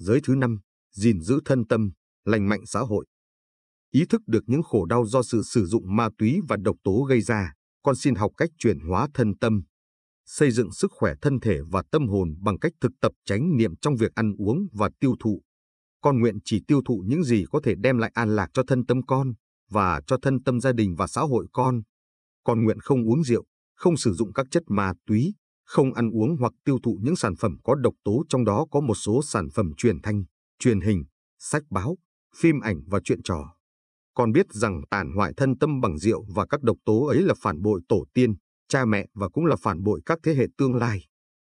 Giới thứ năm, gìn giữ thân tâm, lành mạnh xã hội. Ý thức được những khổ đau do sự sử dụng ma túy và độc tố gây ra, con xin học cách chuyển hóa thân tâm, xây dựng sức khỏe thân thể và tâm hồn bằng cách thực tập chánh niệm trong việc ăn uống và tiêu thụ. Con nguyện chỉ tiêu thụ những gì có thể đem lại an lạc cho thân tâm con và cho thân tâm gia đình và xã hội con. Con nguyện không uống rượu, không sử dụng các chất ma túy, không ăn uống hoặc tiêu thụ những sản phẩm có độc tố trong đó có một số sản phẩm truyền thanh, truyền hình, sách báo, phim ảnh và truyện trò. Con biết rằng tàn hoại thân tâm bằng rượu và các độc tố ấy là phản bội tổ tiên, cha mẹ và cũng là phản bội các thế hệ tương lai.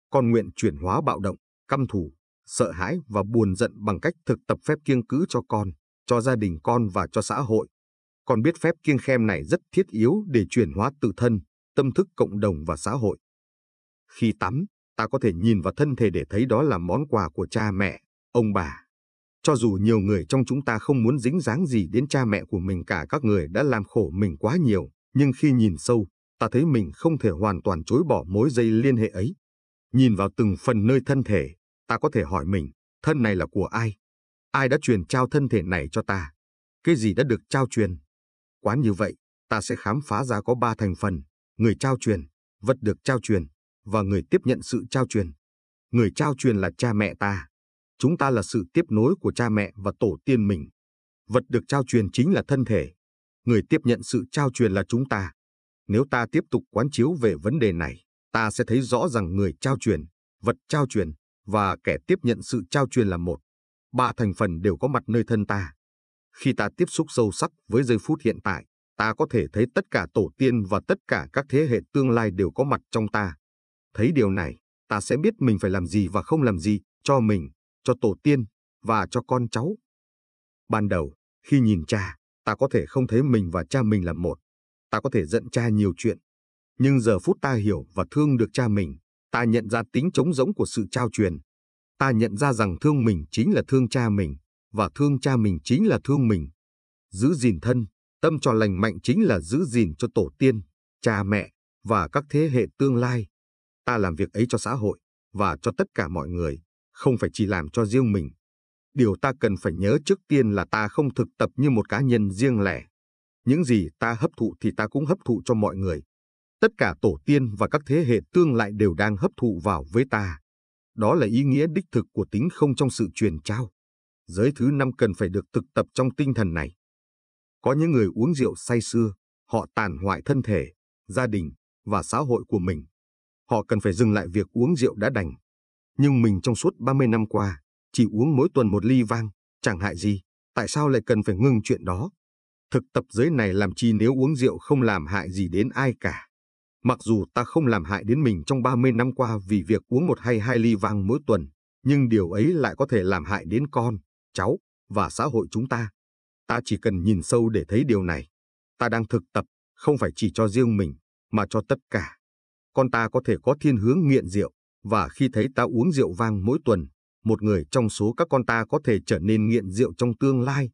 Con nguyện chuyển hóa bạo động, căm thù, sợ hãi và buồn giận bằng cách thực tập phép kiêng cữ cho con, cho gia đình con và cho xã hội. Con biết phép kiêng khem này rất thiết yếu để chuyển hóa tự thân, tâm thức cộng đồng và xã hội. Khi tắm, ta có thể nhìn vào thân thể để thấy đó là món quà của cha mẹ, ông bà. Cho dù nhiều người trong chúng ta không muốn dính dáng gì đến cha mẹ của mình cả các người đã làm khổ mình quá nhiều, nhưng khi nhìn sâu, ta thấy mình không thể hoàn toàn chối bỏ mối dây liên hệ ấy. Nhìn vào từng phần nơi thân thể, ta có thể hỏi mình, thân này là của ai? Ai đã truyền trao thân thể này cho ta? Cái gì đã được trao truyền? Quán như vậy, ta sẽ khám phá ra có ba thành phần, người trao truyền, vật được trao truyền, và người tiếp nhận sự trao truyền. Người trao truyền là cha mẹ ta. Chúng ta là sự tiếp nối của cha mẹ và tổ tiên mình. Vật được trao truyền chính là thân thể. Người tiếp nhận sự trao truyền là chúng ta. Nếu ta tiếp tục quán chiếu về vấn đề này, ta sẽ thấy rõ rằng người trao truyền, vật trao truyền và kẻ tiếp nhận sự trao truyền là một. Ba thành phần đều có mặt nơi thân ta. Khi ta tiếp xúc sâu sắc với giây phút hiện tại, ta có thể thấy tất cả tổ tiên và tất cả các thế hệ tương lai đều có mặt trong ta. Thấy điều này, ta sẽ biết mình phải làm gì và không làm gì cho mình, cho tổ tiên và cho con cháu. Ban đầu, khi nhìn cha, ta có thể không thấy mình và cha mình là một ta có thể giận cha nhiều chuyện. Nhưng giờ phút ta hiểu và thương được cha mình, ta nhận ra tính trống rỗng của sự trao truyền. Ta nhận ra rằng thương mình chính là thương cha mình, và thương cha mình chính là thương mình. Giữ gìn thân, tâm cho lành mạnh chính là giữ gìn cho tổ tiên, cha mẹ và các thế hệ tương lai. Ta làm việc ấy cho xã hội và cho tất cả mọi người, không phải chỉ làm cho riêng mình. Điều ta cần phải nhớ trước tiên là ta không thực tập như một cá nhân riêng lẻ, những gì ta hấp thụ thì ta cũng hấp thụ cho mọi người. Tất cả tổ tiên và các thế hệ tương lại đều đang hấp thụ vào với ta. Đó là ý nghĩa đích thực của tính không trong sự truyền trao. Giới thứ năm cần phải được thực tập trong tinh thần này. Có những người uống rượu say xưa, họ tàn hoại thân thể, gia đình và xã hội của mình. Họ cần phải dừng lại việc uống rượu đã đành. Nhưng mình trong suốt 30 năm qua, chỉ uống mỗi tuần một ly vang, chẳng hại gì. Tại sao lại cần phải ngừng chuyện đó? Thực tập giới này làm chi nếu uống rượu không làm hại gì đến ai cả. Mặc dù ta không làm hại đến mình trong 30 năm qua vì việc uống một hay hai ly vang mỗi tuần, nhưng điều ấy lại có thể làm hại đến con, cháu và xã hội chúng ta. Ta chỉ cần nhìn sâu để thấy điều này. Ta đang thực tập, không phải chỉ cho riêng mình, mà cho tất cả. Con ta có thể có thiên hướng nghiện rượu, và khi thấy ta uống rượu vang mỗi tuần, một người trong số các con ta có thể trở nên nghiện rượu trong tương lai,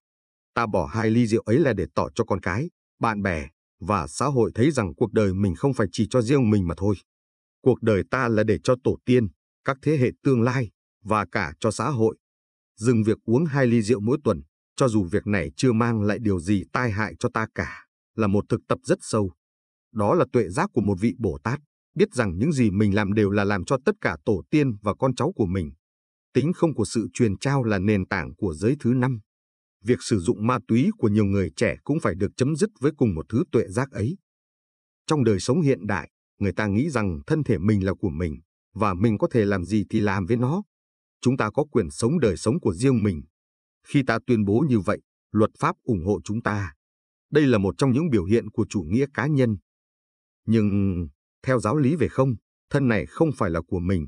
Ta bỏ hai ly rượu ấy là để tỏ cho con cái, bạn bè và xã hội thấy rằng cuộc đời mình không phải chỉ cho riêng mình mà thôi. Cuộc đời ta là để cho tổ tiên, các thế hệ tương lai và cả cho xã hội. Dừng việc uống hai ly rượu mỗi tuần, cho dù việc này chưa mang lại điều gì tai hại cho ta cả, là một thực tập rất sâu. Đó là tuệ giác của một vị Bồ Tát, biết rằng những gì mình làm đều là làm cho tất cả tổ tiên và con cháu của mình. Tính không của sự truyền trao là nền tảng của giới thứ năm việc sử dụng ma túy của nhiều người trẻ cũng phải được chấm dứt với cùng một thứ tuệ giác ấy. Trong đời sống hiện đại, người ta nghĩ rằng thân thể mình là của mình, và mình có thể làm gì thì làm với nó. Chúng ta có quyền sống đời sống của riêng mình. Khi ta tuyên bố như vậy, luật pháp ủng hộ chúng ta. Đây là một trong những biểu hiện của chủ nghĩa cá nhân. Nhưng, theo giáo lý về không, thân này không phải là của mình.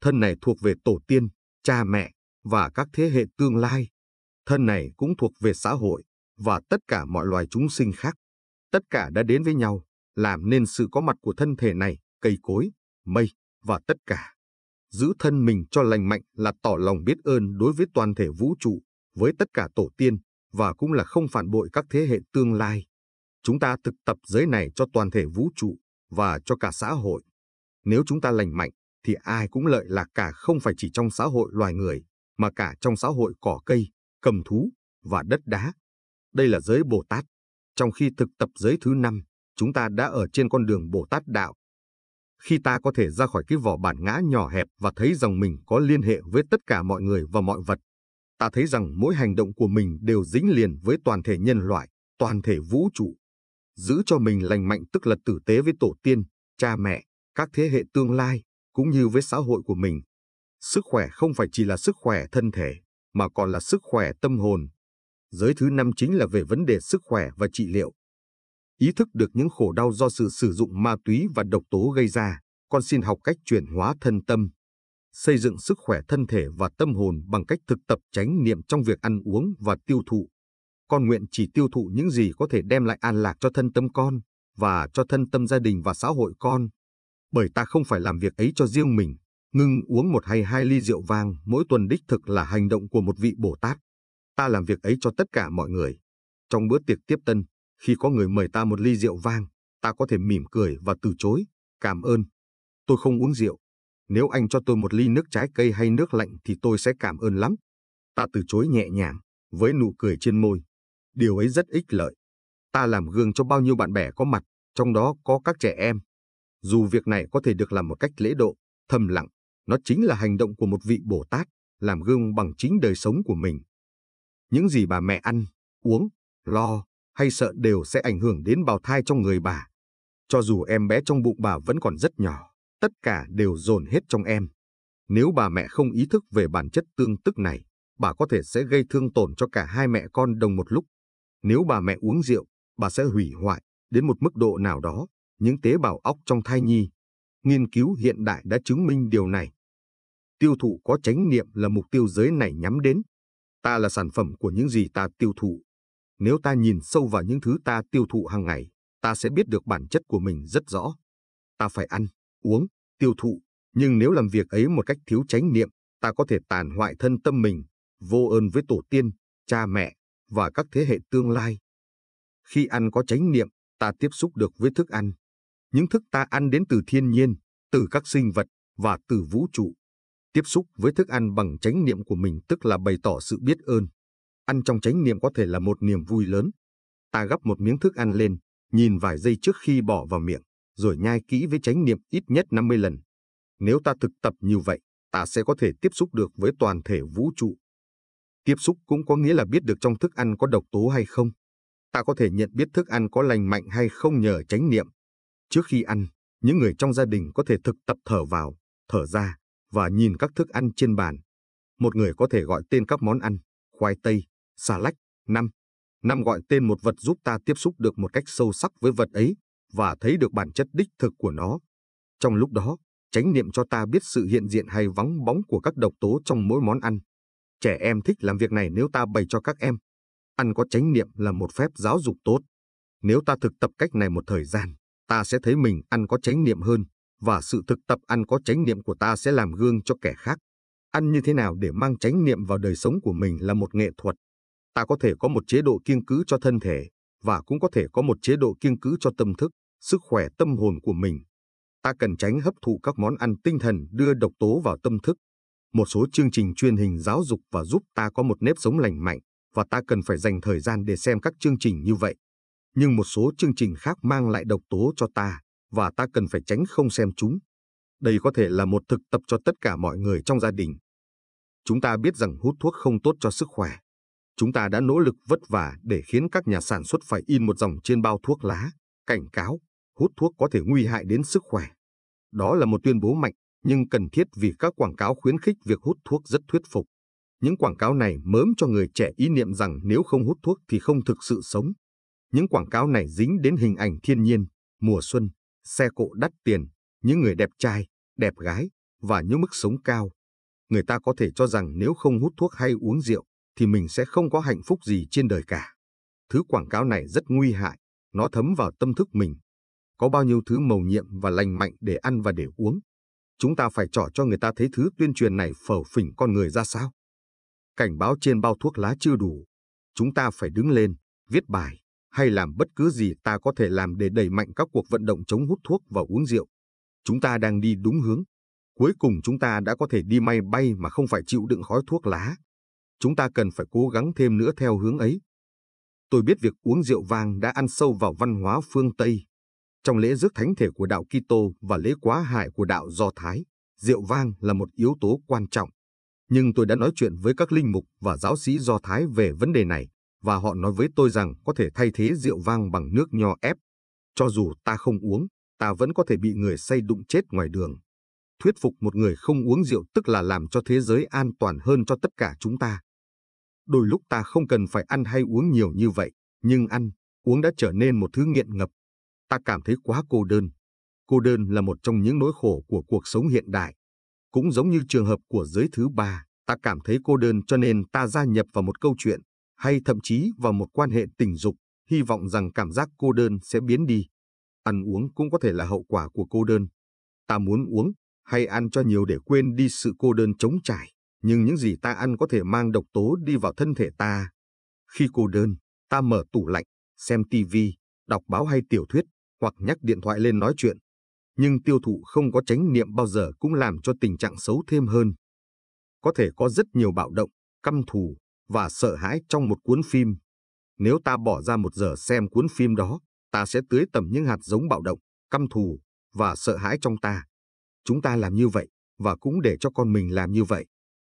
Thân này thuộc về tổ tiên, cha mẹ và các thế hệ tương lai thân này cũng thuộc về xã hội và tất cả mọi loài chúng sinh khác. Tất cả đã đến với nhau, làm nên sự có mặt của thân thể này, cây cối, mây và tất cả. Giữ thân mình cho lành mạnh là tỏ lòng biết ơn đối với toàn thể vũ trụ, với tất cả tổ tiên và cũng là không phản bội các thế hệ tương lai. Chúng ta thực tập giới này cho toàn thể vũ trụ và cho cả xã hội. Nếu chúng ta lành mạnh, thì ai cũng lợi lạc cả không phải chỉ trong xã hội loài người, mà cả trong xã hội cỏ cây, cầm thú và đất đá. Đây là giới Bồ Tát. Trong khi thực tập giới thứ năm, chúng ta đã ở trên con đường Bồ Tát đạo. Khi ta có thể ra khỏi cái vỏ bản ngã nhỏ hẹp và thấy rằng mình có liên hệ với tất cả mọi người và mọi vật, ta thấy rằng mỗi hành động của mình đều dính liền với toàn thể nhân loại, toàn thể vũ trụ. Giữ cho mình lành mạnh tức là tử tế với tổ tiên, cha mẹ, các thế hệ tương lai, cũng như với xã hội của mình. Sức khỏe không phải chỉ là sức khỏe thân thể, mà còn là sức khỏe tâm hồn. Giới thứ năm chính là về vấn đề sức khỏe và trị liệu. Ý thức được những khổ đau do sự sử dụng ma túy và độc tố gây ra, con xin học cách chuyển hóa thân tâm, xây dựng sức khỏe thân thể và tâm hồn bằng cách thực tập chánh niệm trong việc ăn uống và tiêu thụ. Con nguyện chỉ tiêu thụ những gì có thể đem lại an lạc cho thân tâm con và cho thân tâm gia đình và xã hội con. Bởi ta không phải làm việc ấy cho riêng mình, ngưng uống một hay hai ly rượu vang mỗi tuần đích thực là hành động của một vị Bồ Tát. Ta làm việc ấy cho tất cả mọi người. Trong bữa tiệc tiếp tân, khi có người mời ta một ly rượu vang, ta có thể mỉm cười và từ chối, cảm ơn. Tôi không uống rượu, nếu anh cho tôi một ly nước trái cây hay nước lạnh thì tôi sẽ cảm ơn lắm. Ta từ chối nhẹ nhàng, với nụ cười trên môi. Điều ấy rất ích lợi. Ta làm gương cho bao nhiêu bạn bè có mặt, trong đó có các trẻ em. Dù việc này có thể được làm một cách lễ độ, thầm lặng, nó chính là hành động của một vị Bồ Tát, làm gương bằng chính đời sống của mình. Những gì bà mẹ ăn, uống, lo hay sợ đều sẽ ảnh hưởng đến bào thai trong người bà. Cho dù em bé trong bụng bà vẫn còn rất nhỏ tất cả đều dồn hết trong em. Nếu bà mẹ không ý thức về bản chất tương tức này, bà có thể sẽ gây thương tổn cho cả hai mẹ con đồng một lúc. Nếu bà mẹ uống rượu, bà sẽ hủy hoại, đến một mức độ nào đó, những tế bào óc trong thai nhi. Nghiên cứu hiện đại đã chứng minh điều này. Tiêu thụ có chánh niệm là mục tiêu giới này nhắm đến. Ta là sản phẩm của những gì ta tiêu thụ. Nếu ta nhìn sâu vào những thứ ta tiêu thụ hàng ngày, ta sẽ biết được bản chất của mình rất rõ. Ta phải ăn, uống, tiêu thụ, nhưng nếu làm việc ấy một cách thiếu chánh niệm, ta có thể tàn hoại thân tâm mình, vô ơn với tổ tiên, cha mẹ và các thế hệ tương lai. Khi ăn có chánh niệm, ta tiếp xúc được với thức ăn. Những thức ta ăn đến từ thiên nhiên, từ các sinh vật và từ vũ trụ. Tiếp xúc với thức ăn bằng chánh niệm của mình tức là bày tỏ sự biết ơn. Ăn trong chánh niệm có thể là một niềm vui lớn. Ta gắp một miếng thức ăn lên, nhìn vài giây trước khi bỏ vào miệng rồi nhai kỹ với chánh niệm ít nhất 50 lần. Nếu ta thực tập như vậy, ta sẽ có thể tiếp xúc được với toàn thể vũ trụ. Tiếp xúc cũng có nghĩa là biết được trong thức ăn có độc tố hay không. Ta có thể nhận biết thức ăn có lành mạnh hay không nhờ chánh niệm. Trước khi ăn, những người trong gia đình có thể thực tập thở vào, thở ra và nhìn các thức ăn trên bàn. Một người có thể gọi tên các món ăn, khoai tây, xà lách, năm. Năm gọi tên một vật giúp ta tiếp xúc được một cách sâu sắc với vật ấy và thấy được bản chất đích thực của nó. Trong lúc đó, chánh niệm cho ta biết sự hiện diện hay vắng bóng của các độc tố trong mỗi món ăn. Trẻ em thích làm việc này nếu ta bày cho các em. Ăn có chánh niệm là một phép giáo dục tốt. Nếu ta thực tập cách này một thời gian, ta sẽ thấy mình ăn có chánh niệm hơn, và sự thực tập ăn có chánh niệm của ta sẽ làm gương cho kẻ khác. Ăn như thế nào để mang chánh niệm vào đời sống của mình là một nghệ thuật. Ta có thể có một chế độ kiêng cứ cho thân thể, và cũng có thể có một chế độ kiêng cứ cho tâm thức sức khỏe tâm hồn của mình. Ta cần tránh hấp thụ các món ăn tinh thần đưa độc tố vào tâm thức. Một số chương trình truyền hình giáo dục và giúp ta có một nếp sống lành mạnh, và ta cần phải dành thời gian để xem các chương trình như vậy. Nhưng một số chương trình khác mang lại độc tố cho ta, và ta cần phải tránh không xem chúng. Đây có thể là một thực tập cho tất cả mọi người trong gia đình. Chúng ta biết rằng hút thuốc không tốt cho sức khỏe. Chúng ta đã nỗ lực vất vả để khiến các nhà sản xuất phải in một dòng trên bao thuốc lá, cảnh cáo, hút thuốc có thể nguy hại đến sức khỏe. Đó là một tuyên bố mạnh, nhưng cần thiết vì các quảng cáo khuyến khích việc hút thuốc rất thuyết phục. Những quảng cáo này mớm cho người trẻ ý niệm rằng nếu không hút thuốc thì không thực sự sống. Những quảng cáo này dính đến hình ảnh thiên nhiên, mùa xuân, xe cộ đắt tiền, những người đẹp trai, đẹp gái và những mức sống cao. Người ta có thể cho rằng nếu không hút thuốc hay uống rượu thì mình sẽ không có hạnh phúc gì trên đời cả. Thứ quảng cáo này rất nguy hại, nó thấm vào tâm thức mình có bao nhiêu thứ màu nhiệm và lành mạnh để ăn và để uống. Chúng ta phải trỏ cho người ta thấy thứ tuyên truyền này phở phỉnh con người ra sao. Cảnh báo trên bao thuốc lá chưa đủ. Chúng ta phải đứng lên, viết bài, hay làm bất cứ gì ta có thể làm để đẩy mạnh các cuộc vận động chống hút thuốc và uống rượu. Chúng ta đang đi đúng hướng. Cuối cùng chúng ta đã có thể đi may bay mà không phải chịu đựng khói thuốc lá. Chúng ta cần phải cố gắng thêm nữa theo hướng ấy. Tôi biết việc uống rượu vang đã ăn sâu vào văn hóa phương Tây. Trong lễ rước thánh thể của đạo Kitô và lễ quá hải của đạo Do Thái, rượu vang là một yếu tố quan trọng. Nhưng tôi đã nói chuyện với các linh mục và giáo sĩ Do Thái về vấn đề này, và họ nói với tôi rằng có thể thay thế rượu vang bằng nước nho ép. Cho dù ta không uống, ta vẫn có thể bị người say đụng chết ngoài đường. Thuyết phục một người không uống rượu tức là làm cho thế giới an toàn hơn cho tất cả chúng ta. Đôi lúc ta không cần phải ăn hay uống nhiều như vậy, nhưng ăn, uống đã trở nên một thứ nghiện ngập. Ta cảm thấy quá cô đơn. Cô đơn là một trong những nỗi khổ của cuộc sống hiện đại. Cũng giống như trường hợp của giới thứ ba, ta cảm thấy cô đơn cho nên ta gia nhập vào một câu chuyện, hay thậm chí vào một quan hệ tình dục, hy vọng rằng cảm giác cô đơn sẽ biến đi. Ăn uống cũng có thể là hậu quả của cô đơn. Ta muốn uống hay ăn cho nhiều để quên đi sự cô đơn chống trải, nhưng những gì ta ăn có thể mang độc tố đi vào thân thể ta. Khi cô đơn, ta mở tủ lạnh, xem tivi, đọc báo hay tiểu thuyết, hoặc nhắc điện thoại lên nói chuyện. Nhưng tiêu thụ không có chánh niệm bao giờ cũng làm cho tình trạng xấu thêm hơn. Có thể có rất nhiều bạo động, căm thù và sợ hãi trong một cuốn phim. Nếu ta bỏ ra một giờ xem cuốn phim đó, ta sẽ tưới tầm những hạt giống bạo động, căm thù và sợ hãi trong ta. Chúng ta làm như vậy và cũng để cho con mình làm như vậy.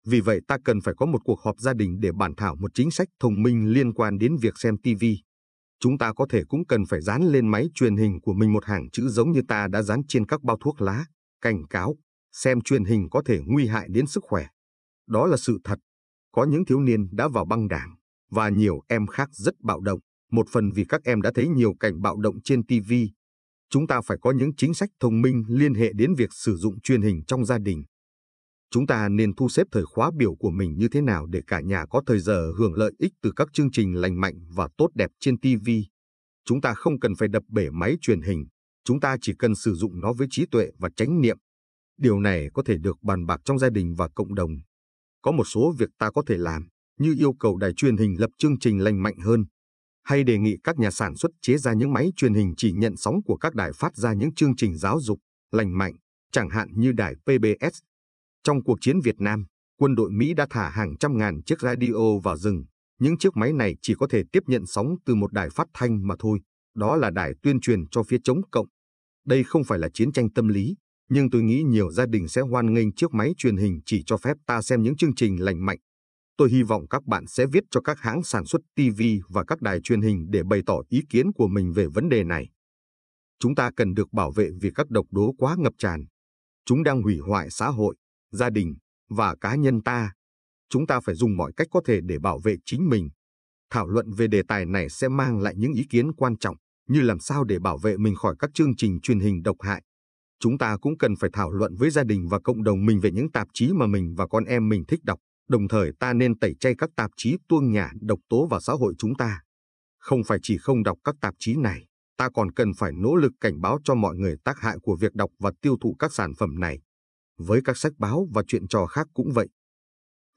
Vì vậy ta cần phải có một cuộc họp gia đình để bàn thảo một chính sách thông minh liên quan đến việc xem TV. Chúng ta có thể cũng cần phải dán lên máy truyền hình của mình một hàng chữ giống như ta đã dán trên các bao thuốc lá, cảnh cáo, xem truyền hình có thể nguy hại đến sức khỏe. Đó là sự thật. Có những thiếu niên đã vào băng đảng, và nhiều em khác rất bạo động, một phần vì các em đã thấy nhiều cảnh bạo động trên TV. Chúng ta phải có những chính sách thông minh liên hệ đến việc sử dụng truyền hình trong gia đình. Chúng ta nên thu xếp thời khóa biểu của mình như thế nào để cả nhà có thời giờ hưởng lợi ích từ các chương trình lành mạnh và tốt đẹp trên TV. Chúng ta không cần phải đập bể máy truyền hình, chúng ta chỉ cần sử dụng nó với trí tuệ và chánh niệm. Điều này có thể được bàn bạc trong gia đình và cộng đồng. Có một số việc ta có thể làm, như yêu cầu đài truyền hình lập chương trình lành mạnh hơn, hay đề nghị các nhà sản xuất chế ra những máy truyền hình chỉ nhận sóng của các đài phát ra những chương trình giáo dục, lành mạnh, chẳng hạn như đài PBS trong cuộc chiến Việt Nam, quân đội Mỹ đã thả hàng trăm ngàn chiếc radio vào rừng. Những chiếc máy này chỉ có thể tiếp nhận sóng từ một đài phát thanh mà thôi. Đó là đài tuyên truyền cho phía chống cộng. Đây không phải là chiến tranh tâm lý, nhưng tôi nghĩ nhiều gia đình sẽ hoan nghênh chiếc máy truyền hình chỉ cho phép ta xem những chương trình lành mạnh. Tôi hy vọng các bạn sẽ viết cho các hãng sản xuất TV và các đài truyền hình để bày tỏ ý kiến của mình về vấn đề này. Chúng ta cần được bảo vệ vì các độc tố quá ngập tràn. Chúng đang hủy hoại xã hội gia đình và cá nhân ta. Chúng ta phải dùng mọi cách có thể để bảo vệ chính mình. Thảo luận về đề tài này sẽ mang lại những ý kiến quan trọng như làm sao để bảo vệ mình khỏi các chương trình truyền hình độc hại. Chúng ta cũng cần phải thảo luận với gia đình và cộng đồng mình về những tạp chí mà mình và con em mình thích đọc. Đồng thời ta nên tẩy chay các tạp chí tuông nhả độc tố vào xã hội chúng ta. Không phải chỉ không đọc các tạp chí này, ta còn cần phải nỗ lực cảnh báo cho mọi người tác hại của việc đọc và tiêu thụ các sản phẩm này. Với các sách báo và chuyện trò khác cũng vậy.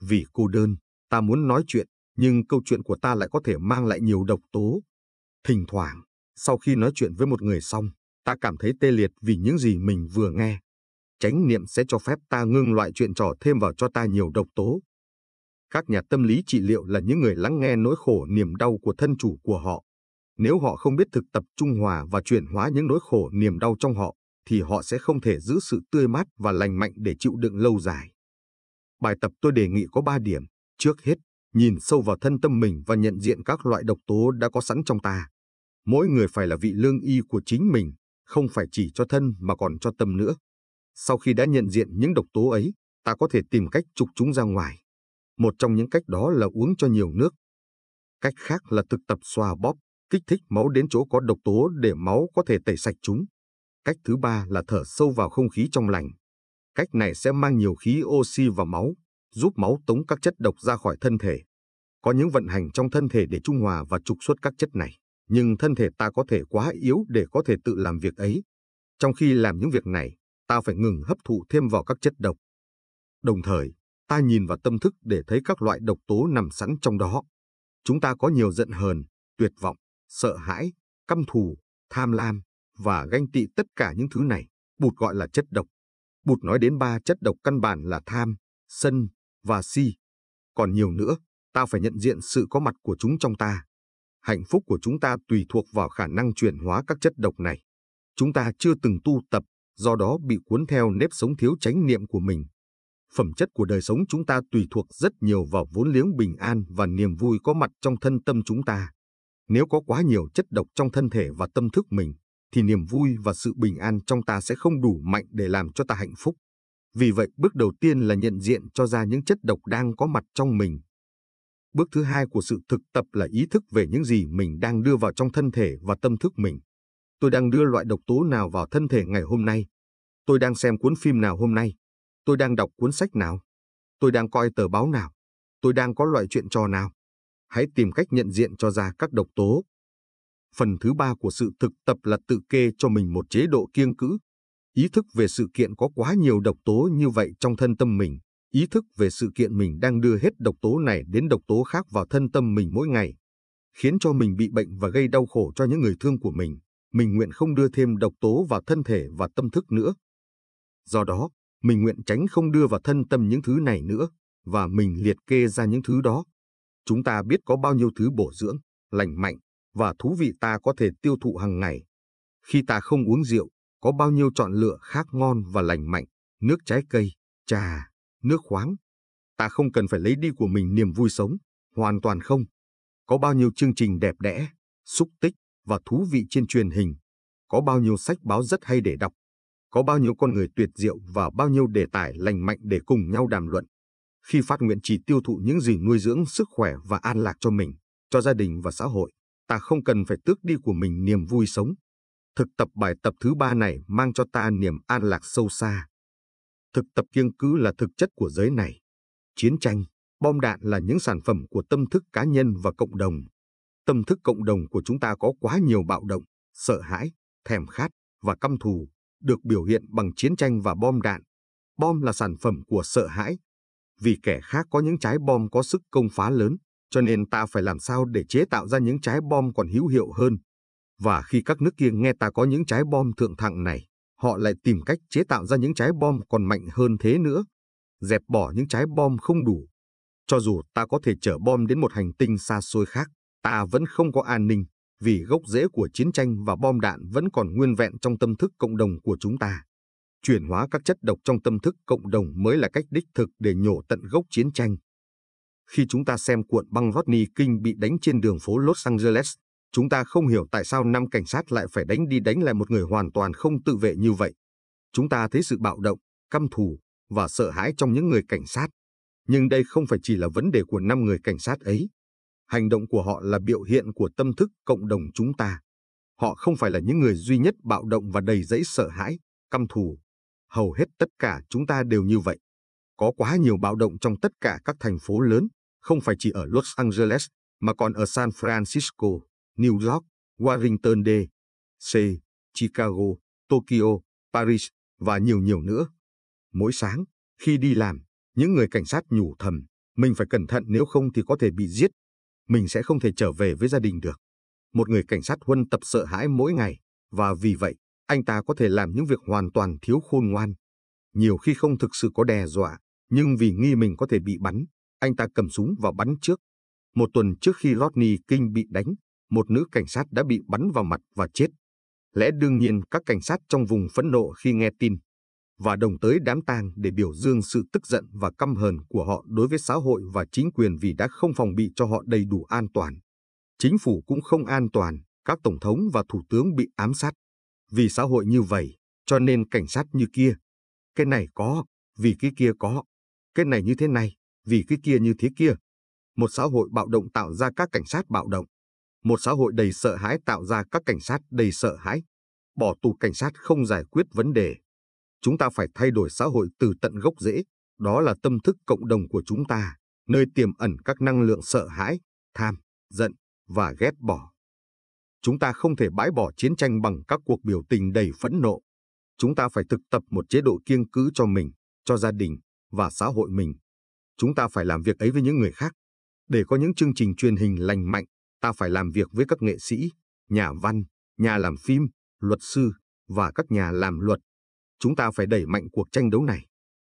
Vì cô đơn, ta muốn nói chuyện, nhưng câu chuyện của ta lại có thể mang lại nhiều độc tố. Thỉnh thoảng, sau khi nói chuyện với một người xong, ta cảm thấy tê liệt vì những gì mình vừa nghe. Chánh niệm sẽ cho phép ta ngưng loại chuyện trò thêm vào cho ta nhiều độc tố. Các nhà tâm lý trị liệu là những người lắng nghe nỗi khổ niềm đau của thân chủ của họ. Nếu họ không biết thực tập trung hòa và chuyển hóa những nỗi khổ niềm đau trong họ, thì họ sẽ không thể giữ sự tươi mát và lành mạnh để chịu đựng lâu dài. Bài tập tôi đề nghị có 3 điểm. Trước hết, nhìn sâu vào thân tâm mình và nhận diện các loại độc tố đã có sẵn trong ta. Mỗi người phải là vị lương y của chính mình, không phải chỉ cho thân mà còn cho tâm nữa. Sau khi đã nhận diện những độc tố ấy, ta có thể tìm cách trục chúng ra ngoài. Một trong những cách đó là uống cho nhiều nước. Cách khác là thực tập xoa bóp, kích thích máu đến chỗ có độc tố để máu có thể tẩy sạch chúng. Cách thứ ba là thở sâu vào không khí trong lành. Cách này sẽ mang nhiều khí oxy vào máu, giúp máu tống các chất độc ra khỏi thân thể. Có những vận hành trong thân thể để trung hòa và trục xuất các chất này, nhưng thân thể ta có thể quá yếu để có thể tự làm việc ấy. Trong khi làm những việc này, ta phải ngừng hấp thụ thêm vào các chất độc. Đồng thời, ta nhìn vào tâm thức để thấy các loại độc tố nằm sẵn trong đó. Chúng ta có nhiều giận hờn, tuyệt vọng, sợ hãi, căm thù, tham lam, và ganh tị tất cả những thứ này, bụt gọi là chất độc. Bụt nói đến ba chất độc căn bản là tham, sân và si. Còn nhiều nữa, ta phải nhận diện sự có mặt của chúng trong ta. Hạnh phúc của chúng ta tùy thuộc vào khả năng chuyển hóa các chất độc này. Chúng ta chưa từng tu tập, do đó bị cuốn theo nếp sống thiếu chánh niệm của mình. Phẩm chất của đời sống chúng ta tùy thuộc rất nhiều vào vốn liếng bình an và niềm vui có mặt trong thân tâm chúng ta. Nếu có quá nhiều chất độc trong thân thể và tâm thức mình, thì niềm vui và sự bình an trong ta sẽ không đủ mạnh để làm cho ta hạnh phúc. Vì vậy, bước đầu tiên là nhận diện cho ra những chất độc đang có mặt trong mình. Bước thứ hai của sự thực tập là ý thức về những gì mình đang đưa vào trong thân thể và tâm thức mình. Tôi đang đưa loại độc tố nào vào thân thể ngày hôm nay? Tôi đang xem cuốn phim nào hôm nay? Tôi đang đọc cuốn sách nào? Tôi đang coi tờ báo nào? Tôi đang có loại chuyện trò nào? Hãy tìm cách nhận diện cho ra các độc tố. Phần thứ ba của sự thực tập là tự kê cho mình một chế độ kiêng cữ. Ý thức về sự kiện có quá nhiều độc tố như vậy trong thân tâm mình. Ý thức về sự kiện mình đang đưa hết độc tố này đến độc tố khác vào thân tâm mình mỗi ngày, khiến cho mình bị bệnh và gây đau khổ cho những người thương của mình. Mình nguyện không đưa thêm độc tố vào thân thể và tâm thức nữa. Do đó, mình nguyện tránh không đưa vào thân tâm những thứ này nữa, và mình liệt kê ra những thứ đó. Chúng ta biết có bao nhiêu thứ bổ dưỡng, lành mạnh và thú vị ta có thể tiêu thụ hàng ngày. Khi ta không uống rượu, có bao nhiêu chọn lựa khác ngon và lành mạnh, nước trái cây, trà, nước khoáng. Ta không cần phải lấy đi của mình niềm vui sống, hoàn toàn không. Có bao nhiêu chương trình đẹp đẽ, xúc tích và thú vị trên truyền hình. Có bao nhiêu sách báo rất hay để đọc. Có bao nhiêu con người tuyệt diệu và bao nhiêu đề tài lành mạnh để cùng nhau đàm luận. Khi phát nguyện chỉ tiêu thụ những gì nuôi dưỡng sức khỏe và an lạc cho mình, cho gia đình và xã hội, ta không cần phải tước đi của mình niềm vui sống. Thực tập bài tập thứ ba này mang cho ta niềm an lạc sâu xa. Thực tập kiêng cứ là thực chất của giới này. Chiến tranh, bom đạn là những sản phẩm của tâm thức cá nhân và cộng đồng. Tâm thức cộng đồng của chúng ta có quá nhiều bạo động, sợ hãi, thèm khát và căm thù, được biểu hiện bằng chiến tranh và bom đạn. Bom là sản phẩm của sợ hãi. Vì kẻ khác có những trái bom có sức công phá lớn, cho nên ta phải làm sao để chế tạo ra những trái bom còn hữu hiệu hơn. Và khi các nước kia nghe ta có những trái bom thượng thặng này, họ lại tìm cách chế tạo ra những trái bom còn mạnh hơn thế nữa, dẹp bỏ những trái bom không đủ. Cho dù ta có thể chở bom đến một hành tinh xa xôi khác, ta vẫn không có an ninh, vì gốc rễ của chiến tranh và bom đạn vẫn còn nguyên vẹn trong tâm thức cộng đồng của chúng ta. Chuyển hóa các chất độc trong tâm thức cộng đồng mới là cách đích thực để nhổ tận gốc chiến tranh. Khi chúng ta xem cuộn băng Rodney King bị đánh trên đường phố Los Angeles, chúng ta không hiểu tại sao năm cảnh sát lại phải đánh đi đánh lại một người hoàn toàn không tự vệ như vậy. Chúng ta thấy sự bạo động, căm thù và sợ hãi trong những người cảnh sát. Nhưng đây không phải chỉ là vấn đề của năm người cảnh sát ấy. Hành động của họ là biểu hiện của tâm thức cộng đồng chúng ta. Họ không phải là những người duy nhất bạo động và đầy dẫy sợ hãi, căm thù. Hầu hết tất cả chúng ta đều như vậy. Có quá nhiều bạo động trong tất cả các thành phố lớn, không phải chỉ ở Los Angeles, mà còn ở San Francisco, New York, Washington D.C., Chicago, Tokyo, Paris và nhiều nhiều nữa. Mỗi sáng, khi đi làm, những người cảnh sát nhủ thầm, mình phải cẩn thận nếu không thì có thể bị giết. Mình sẽ không thể trở về với gia đình được. Một người cảnh sát huân tập sợ hãi mỗi ngày, và vì vậy, anh ta có thể làm những việc hoàn toàn thiếu khôn ngoan. Nhiều khi không thực sự có đe dọa, nhưng vì nghi mình có thể bị bắn, anh ta cầm súng và bắn trước. Một tuần trước khi Rodney King bị đánh, một nữ cảnh sát đã bị bắn vào mặt và chết. Lẽ đương nhiên các cảnh sát trong vùng phẫn nộ khi nghe tin và đồng tới đám tang để biểu dương sự tức giận và căm hờn của họ đối với xã hội và chính quyền vì đã không phòng bị cho họ đầy đủ an toàn. Chính phủ cũng không an toàn, các tổng thống và thủ tướng bị ám sát. Vì xã hội như vậy, cho nên cảnh sát như kia. Cái này có, vì cái kia có. Cái này như thế này, vì cái kia như thế kia. Một xã hội bạo động tạo ra các cảnh sát bạo động. Một xã hội đầy sợ hãi tạo ra các cảnh sát đầy sợ hãi. Bỏ tù cảnh sát không giải quyết vấn đề. Chúng ta phải thay đổi xã hội từ tận gốc rễ. Đó là tâm thức cộng đồng của chúng ta, nơi tiềm ẩn các năng lượng sợ hãi, tham, giận và ghét bỏ. Chúng ta không thể bãi bỏ chiến tranh bằng các cuộc biểu tình đầy phẫn nộ. Chúng ta phải thực tập một chế độ kiêng cữ cho mình, cho gia đình và xã hội mình. Chúng ta phải làm việc ấy với những người khác. Để có những chương trình truyền hình lành mạnh, ta phải làm việc với các nghệ sĩ, nhà văn, nhà làm phim, luật sư và các nhà làm luật. Chúng ta phải đẩy mạnh cuộc tranh đấu này.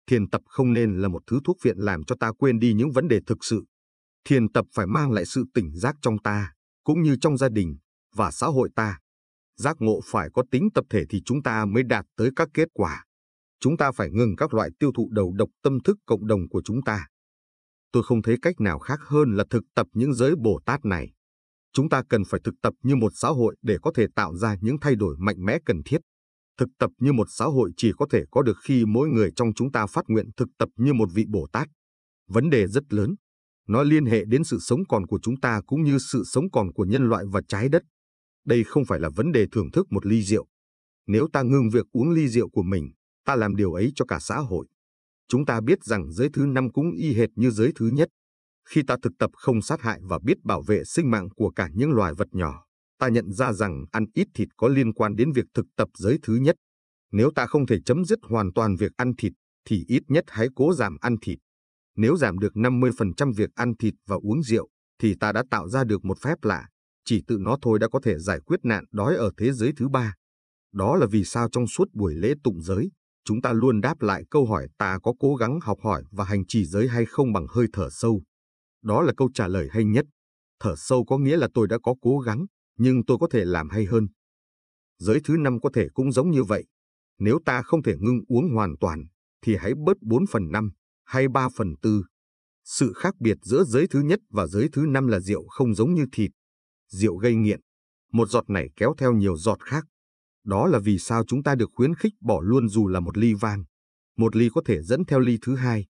Thiền tập không nên là một thứ thuốc viện làm cho ta quên đi những vấn đề thực sự. Thiền tập phải mang lại sự tỉnh giác trong ta, cũng như trong gia đình và xã hội ta. Giác ngộ phải có tính tập thể thì chúng ta mới đạt tới các kết quả. Chúng ta phải ngừng các loại tiêu thụ đầu độc tâm thức cộng đồng của chúng ta. Tôi không thấy cách nào khác hơn là thực tập những giới Bồ Tát này. Chúng ta cần phải thực tập như một xã hội để có thể tạo ra những thay đổi mạnh mẽ cần thiết. Thực tập như một xã hội chỉ có thể có được khi mỗi người trong chúng ta phát nguyện thực tập như một vị Bồ Tát. Vấn đề rất lớn. Nó liên hệ đến sự sống còn của chúng ta cũng như sự sống còn của nhân loại và trái đất. Đây không phải là vấn đề thưởng thức một ly rượu. Nếu ta ngừng việc uống ly rượu của mình, ta làm điều ấy cho cả xã hội. Chúng ta biết rằng giới thứ năm cũng y hệt như giới thứ nhất. Khi ta thực tập không sát hại và biết bảo vệ sinh mạng của cả những loài vật nhỏ, ta nhận ra rằng ăn ít thịt có liên quan đến việc thực tập giới thứ nhất. Nếu ta không thể chấm dứt hoàn toàn việc ăn thịt, thì ít nhất hãy cố giảm ăn thịt. Nếu giảm được 50% việc ăn thịt và uống rượu, thì ta đã tạo ra được một phép lạ. Chỉ tự nó thôi đã có thể giải quyết nạn đói ở thế giới thứ ba. Đó là vì sao trong suốt buổi lễ tụng giới, chúng ta luôn đáp lại câu hỏi ta có cố gắng học hỏi và hành trì giới hay không bằng hơi thở sâu. Đó là câu trả lời hay nhất. Thở sâu có nghĩa là tôi đã có cố gắng, nhưng tôi có thể làm hay hơn. Giới thứ năm có thể cũng giống như vậy. Nếu ta không thể ngưng uống hoàn toàn, thì hãy bớt 4 phần 5 hay 3 phần 4. Sự khác biệt giữa giới thứ nhất và giới thứ năm là rượu không giống như thịt. Rượu gây nghiện. Một giọt này kéo theo nhiều giọt khác. Đó là vì sao chúng ta được khuyến khích bỏ luôn dù là một ly vang. Một ly có thể dẫn theo ly thứ hai.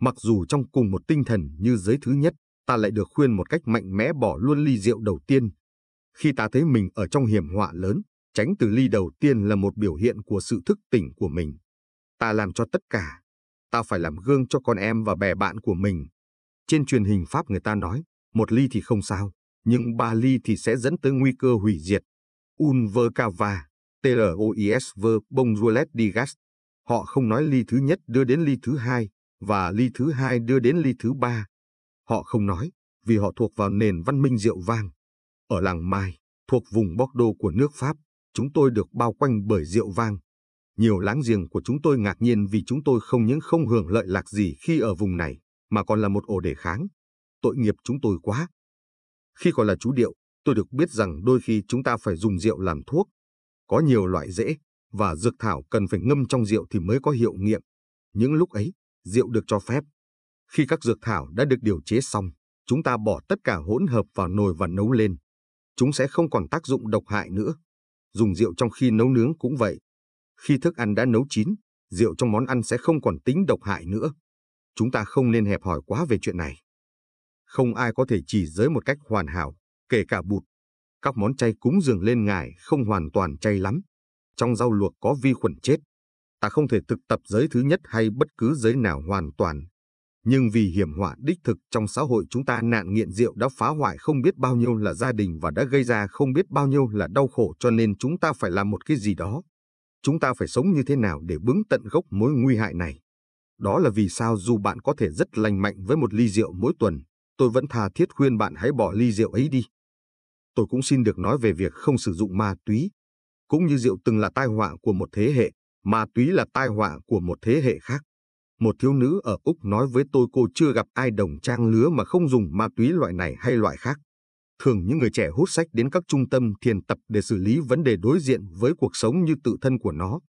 Mặc dù trong cùng một tinh thần như giới thứ nhất, ta lại được khuyên một cách mạnh mẽ bỏ luôn ly rượu đầu tiên. Khi ta thấy mình ở trong hiểm họa lớn, tránh từ ly đầu tiên là một biểu hiện của sự thức tỉnh của mình. Ta làm cho tất cả. Ta phải làm gương cho con em và bè bạn của mình. Trên truyền hình Pháp người ta nói, một ly thì không sao, nhưng ba ly thì sẽ dẫn tới nguy cơ hủy diệt. Unverkava vơ cava, vơ bông Juliet Digas. Họ không nói ly thứ nhất đưa đến ly thứ hai, và ly thứ hai đưa đến ly thứ ba. Họ không nói, vì họ thuộc vào nền văn minh rượu vang. Ở làng Mai, thuộc vùng Bordeaux của nước Pháp, chúng tôi được bao quanh bởi rượu vang. Nhiều láng giềng của chúng tôi ngạc nhiên vì chúng tôi không những không hưởng lợi lạc gì khi ở vùng này, mà còn là một ổ đề kháng. Tội nghiệp chúng tôi quá. Khi còn là chú điệu, tôi được biết rằng đôi khi chúng ta phải dùng rượu làm thuốc. Có nhiều loại rễ và dược thảo cần phải ngâm trong rượu thì mới có hiệu nghiệm. Những lúc ấy, rượu được cho phép. Khi các dược thảo đã được điều chế xong, chúng ta bỏ tất cả hỗn hợp vào nồi và nấu lên. Chúng sẽ không còn tác dụng độc hại nữa. Dùng rượu trong khi nấu nướng cũng vậy. Khi thức ăn đã nấu chín, rượu trong món ăn sẽ không còn tính độc hại nữa. Chúng ta không nên hẹp hòi quá về chuyện này. Không ai có thể chỉ giới một cách hoàn hảo, kể cả bụt. Các món chay cúng dường lên ngài không hoàn toàn chay lắm. Trong rau luộc có vi khuẩn chết. Ta không thể thực tập giới thứ nhất hay bất cứ giới nào hoàn toàn. Nhưng vì hiểm họa đích thực trong xã hội chúng ta nạn nghiện rượu đã phá hoại không biết bao nhiêu là gia đình và đã gây ra không biết bao nhiêu là đau khổ cho nên chúng ta phải làm một cái gì đó. Chúng ta phải sống như thế nào để bứng tận gốc mối nguy hại này. Đó là vì sao dù bạn có thể rất lành mạnh với một ly rượu mỗi tuần, tôi vẫn tha thiết khuyên bạn hãy bỏ ly rượu ấy đi. Tôi cũng xin được nói về việc không sử dụng ma túy. Cũng như rượu từng là tai họa của một thế hệ, ma túy là tai họa của một thế hệ khác. Một thiếu nữ ở Úc nói với tôi cô chưa gặp ai đồng trang lứa mà không dùng ma túy loại này hay loại khác. Thường những người trẻ hút sách đến các trung tâm thiền tập để xử lý vấn đề đối diện với cuộc sống như tự thân của nó.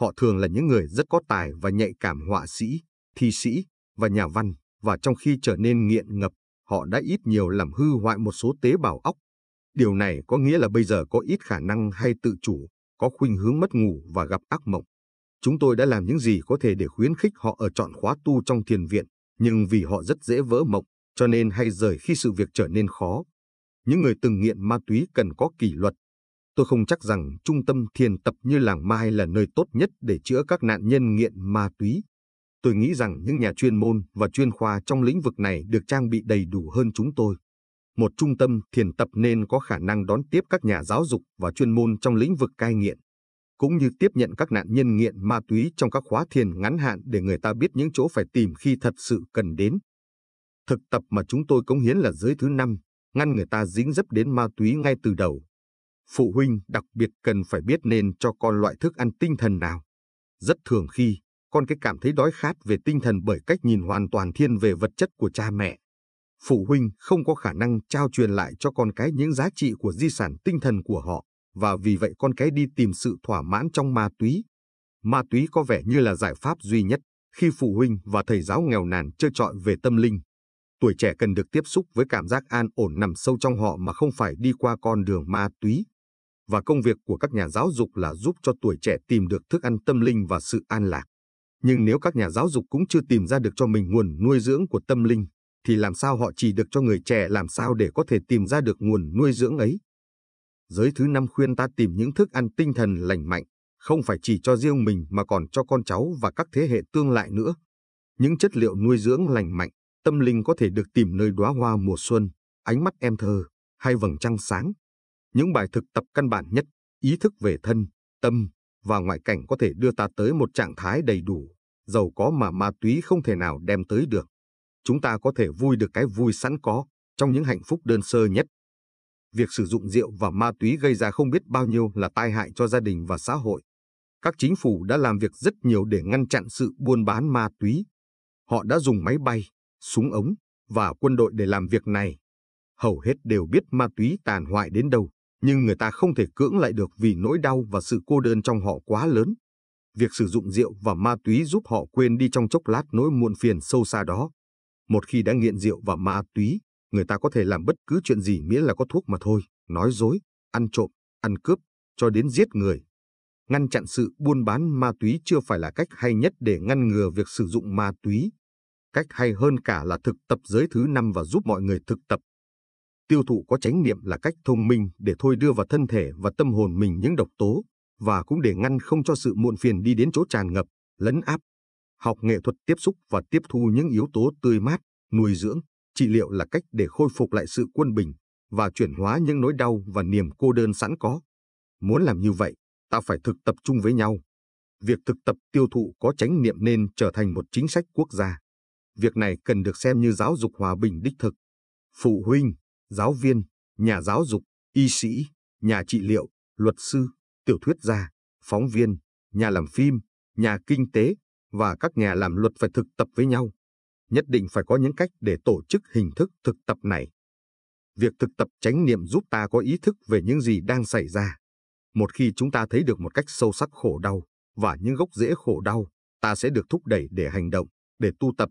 Họ thường là những người rất có tài và nhạy cảm họa sĩ, thi sĩ và nhà văn, và trong khi trở nên nghiện ngập, họ đã ít nhiều làm hư hoại một số tế bào óc. Điều này có nghĩa là bây giờ có ít khả năng hay tự chủ, có khuynh hướng mất ngủ và gặp ác mộng. Chúng tôi đã làm những gì có thể để khuyến khích họ ở chọn khóa tu trong thiền viện, nhưng vì họ rất dễ vỡ mộng, cho nên hay rời khi sự việc trở nên khó. Những người từng nghiện ma túy cần có kỷ luật. Tôi không chắc rằng trung tâm thiền tập như làng Mai là nơi tốt nhất để chữa các nạn nhân nghiện ma túy. Tôi nghĩ rằng những nhà chuyên môn và chuyên khoa trong lĩnh vực này được trang bị đầy đủ hơn chúng tôi. Một trung tâm thiền tập nên có khả năng đón tiếp các nhà giáo dục và chuyên môn trong lĩnh vực cai nghiện cũng như tiếp nhận các nạn nhân nghiện ma túy trong các khóa thiền ngắn hạn để người ta biết những chỗ phải tìm khi thật sự cần đến. Thực tập mà chúng tôi cống hiến là giới thứ năm, ngăn người ta dính dấp đến ma túy ngay từ đầu. Phụ huynh đặc biệt cần phải biết nên cho con loại thức ăn tinh thần nào. Rất thường khi, con cái cảm thấy đói khát về tinh thần bởi cách nhìn hoàn toàn thiên về vật chất của cha mẹ. Phụ huynh không có khả năng trao truyền lại cho con cái những giá trị của di sản tinh thần của họ, và vì vậy con cái đi tìm sự thỏa mãn trong ma túy. Ma túy có vẻ như là giải pháp duy nhất khi phụ huynh và thầy giáo nghèo nàn chơi trọi về tâm linh. Tuổi trẻ cần được tiếp xúc với cảm giác an ổn nằm sâu trong họ mà không phải đi qua con đường ma túy. Và công việc của các nhà giáo dục là giúp cho tuổi trẻ tìm được thức ăn tâm linh và sự an lạc. Nhưng nếu các nhà giáo dục cũng chưa tìm ra được cho mình nguồn nuôi dưỡng của tâm linh, thì làm sao họ chỉ được cho người trẻ làm sao để có thể tìm ra được nguồn nuôi dưỡng ấy? Giới thứ năm khuyên ta tìm những thức ăn tinh thần lành mạnh, không phải chỉ cho riêng mình mà còn cho con cháu và các thế hệ tương lại nữa. Những chất liệu nuôi dưỡng lành mạnh, tâm linh có thể được tìm nơi đóa hoa mùa xuân, ánh mắt em thơ, hay vầng trăng sáng. Những bài thực tập căn bản nhất, ý thức về thân, tâm và ngoại cảnh có thể đưa ta tới một trạng thái đầy đủ, giàu có mà ma túy không thể nào đem tới được. Chúng ta có thể vui được cái vui sẵn có trong những hạnh phúc đơn sơ nhất. Việc sử dụng rượu và ma túy gây ra không biết bao nhiêu là tai hại cho gia đình và xã hội. Các chính phủ đã làm việc rất nhiều để ngăn chặn sự buôn bán ma túy. Họ đã dùng máy bay, súng ống và quân đội để làm việc này. Hầu hết đều biết ma túy tàn hoại đến đâu, nhưng người ta không thể cưỡng lại được vì nỗi đau và sự cô đơn trong họ quá lớn. Việc sử dụng rượu và ma túy giúp họ quên đi trong chốc lát nỗi muộn phiền sâu xa đó. Một khi đã nghiện rượu và ma túy, người ta có thể làm bất cứ chuyện gì miễn là có thuốc mà thôi, nói dối, ăn trộm, ăn cướp, cho đến giết người. Ngăn chặn sự buôn bán ma túy chưa phải là cách hay nhất để ngăn ngừa việc sử dụng ma túy. Cách hay hơn cả là thực tập giới thứ năm và giúp mọi người thực tập. Tiêu thụ có chánh niệm là cách thông minh để thôi đưa vào thân thể và tâm hồn mình những độc tố, và cũng để ngăn không cho sự muộn phiền đi đến chỗ tràn ngập, lấn áp. Học nghệ thuật tiếp xúc và tiếp thu những yếu tố tươi mát, nuôi dưỡng, trị liệu là cách để khôi phục lại sự quân bình và chuyển hóa những nỗi đau và niềm cô đơn sẵn có. Muốn làm như vậy, ta phải thực tập chung với nhau. Việc thực tập tiêu thụ có chánh niệm nên trở thành một chính sách quốc gia. Việc này cần được xem như giáo dục hòa bình đích thực. Phụ huynh, giáo viên, nhà giáo dục, y sĩ, nhà trị liệu, luật sư, tiểu thuyết gia, phóng viên, nhà làm phim, nhà kinh tế và các nhà làm luật phải thực tập với nhau. Nhất định phải có những cách để tổ chức hình thức thực tập này. Việc thực tập chánh niệm giúp ta có ý thức về những gì đang xảy ra. Một khi chúng ta thấy được một cách sâu sắc khổ đau và những gốc rễ khổ đau, ta sẽ được thúc đẩy để hành động, để tu tập.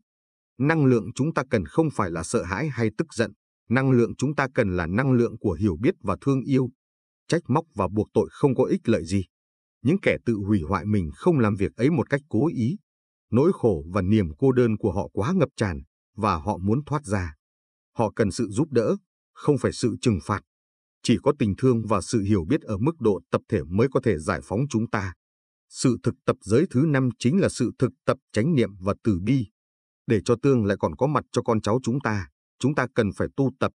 Năng lượng chúng ta cần không phải là sợ hãi hay tức giận, năng lượng chúng ta cần là năng lượng của hiểu biết và thương yêu. Trách móc và buộc tội không có ích lợi gì. Những kẻ tự hủy hoại mình không làm việc ấy một cách cố ý. Nỗi khổ và niềm cô đơn của họ quá ngập tràn và họ muốn thoát ra. Họ cần sự giúp đỡ, không phải sự trừng phạt. Chỉ có tình thương và sự hiểu biết ở mức độ tập thể mới có thể giải phóng chúng ta. Sự thực tập giới thứ năm chính là sự thực tập chánh niệm và từ bi. Để cho tương lại còn có mặt cho con cháu chúng ta, chúng ta cần phải tu tập,